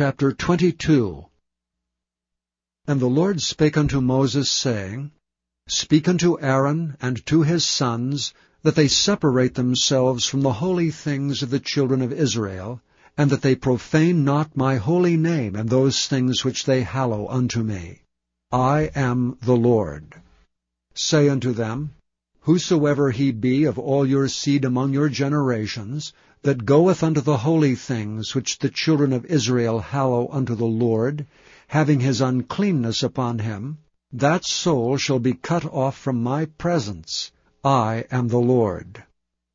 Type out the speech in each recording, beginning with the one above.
Chapter 22 And the Lord spake unto Moses, saying, Speak unto Aaron and to his sons, that they separate themselves from the holy things of the children of Israel, and that they profane not my holy name and those things which they hallow unto me. I am the Lord. Say unto them, Whosoever he be of all your seed among your generations, that goeth unto the holy things which the children of Israel hallow unto the Lord, having his uncleanness upon him, that soul shall be cut off from my presence. I am the Lord.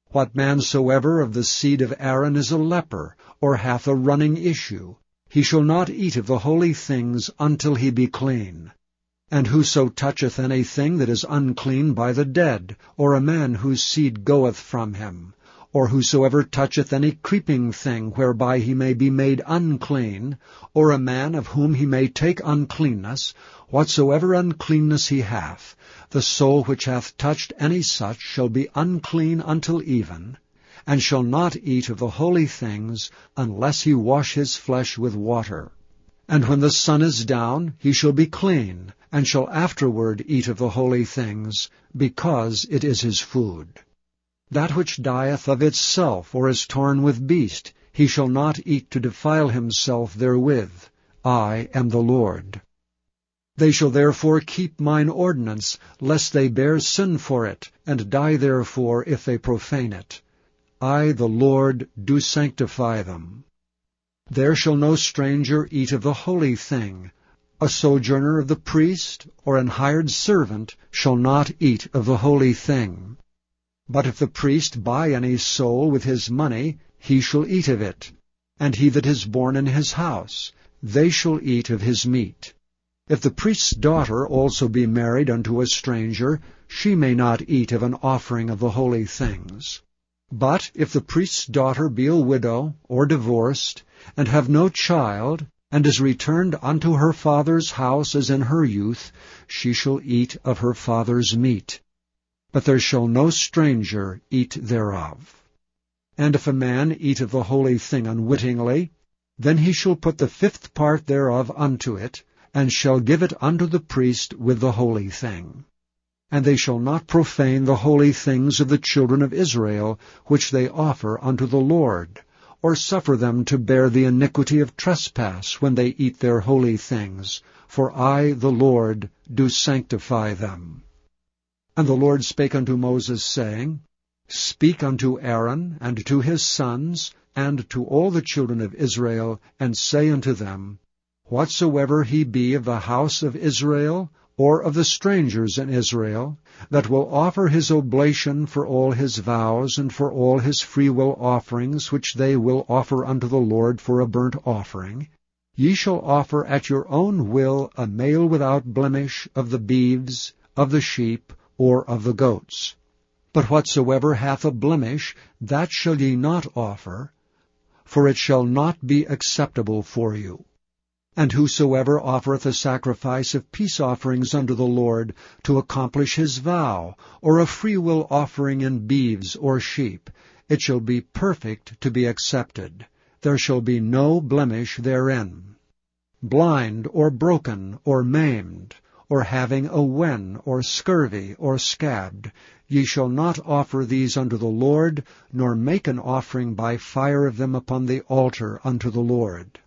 What man soever of the seed of Aaron is a leper, or hath a running issue, he shall not eat of the holy things until he be clean. And whoso toucheth any thing that is unclean by the dead, or a man whose seed goeth from him, or whosoever toucheth any creeping thing whereby he may be made unclean, or a man of whom he may take uncleanness, whatsoever uncleanness he hath, the soul which hath touched any such shall be unclean until even, and shall not eat of the holy things, unless he wash his flesh with water. And when the sun is down, he shall be clean, and shall afterward eat of the holy things, because it is his food. That which dieth of itself, or is torn with beast, he shall not eat to defile himself therewith. I am the Lord. They shall therefore keep mine ordinance, lest they bear sin for it, and die therefore if they profane it. I, the Lord, do sanctify them. There shall no stranger eat of the holy thing, a sojourner of the priest, or an hired servant, shall not eat of the holy thing. But if the priest buy any soul with his money, he shall eat of it. And he that is born in his house, they shall eat of his meat. If the priest's daughter also be married unto a stranger, she may not eat of an offering of the holy things. But if the priest's daughter be a widow, or divorced, and have no child, and is returned unto her father's house as in her youth, she shall eat of her father's meat. But there shall no stranger eat thereof. And if a man eat of the holy thing unwittingly, then he shall put the fifth part thereof unto it, and shall give it unto the priest with the holy thing. And they shall not profane the holy things of the children of Israel, which they offer unto the Lord, or suffer them to bear the iniquity of trespass when they eat their holy things, for I, the Lord, do sanctify them. And the Lord spake unto Moses, saying, Speak unto Aaron, and to his sons, and to all the children of Israel, and say unto them, Whatsoever he be of the house of Israel, or of the strangers in Israel, that will offer his oblation for all his vows and for all his freewill offerings which they will offer unto the Lord for a burnt offering, ye shall offer at your own will a male without blemish of the beeves, of the sheep, or of the goats. But whatsoever hath a blemish, that shall ye not offer, for it shall not be acceptable for you. And whosoever offereth a sacrifice of peace offerings unto the Lord to accomplish his vow, or a freewill offering in beeves or sheep, it shall be perfect to be accepted. There shall be no blemish therein. Blind, or broken, or maimed, or having a wen, or scurvy, or scabbed, ye shall not offer these unto the Lord, nor make an offering by fire of them upon the altar unto the Lord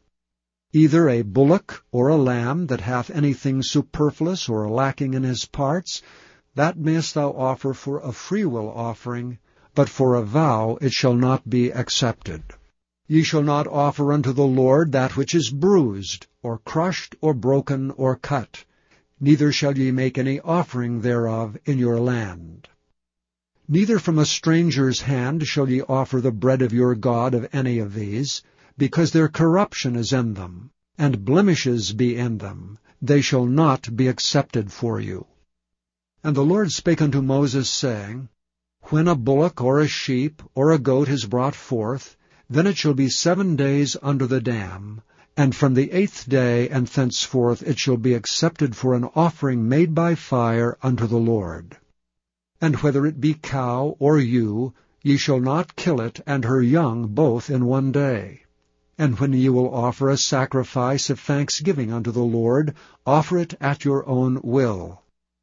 either a bullock or a lamb that hath anything superfluous or lacking in his parts, that mayest thou offer for a freewill offering, but for a vow it shall not be accepted. Ye shall not offer unto the Lord that which is bruised, or crushed, or broken, or cut. Neither shall ye make any offering thereof in your land. Neither from a stranger's hand shall ye offer the bread of your God of any of these, because their corruption is in them, and blemishes be in them, they shall not be accepted for you. And the Lord spake unto Moses, saying, When a bullock or a sheep or a goat is brought forth, then it shall be seven days under the dam, and from the eighth day and thenceforth it shall be accepted for an offering made by fire unto the Lord. And whether it be cow or ewe, ye shall not kill it and her young both in one day. And when ye will offer a sacrifice of thanksgiving unto the Lord, offer it at your own will.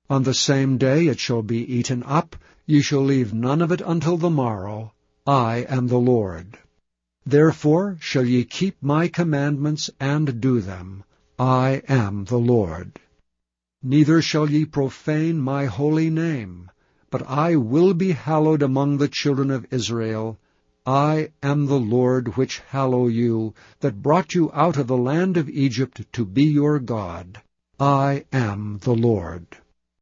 On the same day it shall be eaten up, ye shall leave none of it until the morrow. I am the Lord. Therefore shall ye keep my commandments and do them. I am the Lord. Neither shall ye profane my holy name, but I will be hallowed among the children of Israel. I am the Lord which hallow you, that brought you out of the land of Egypt to be your God. I am the Lord.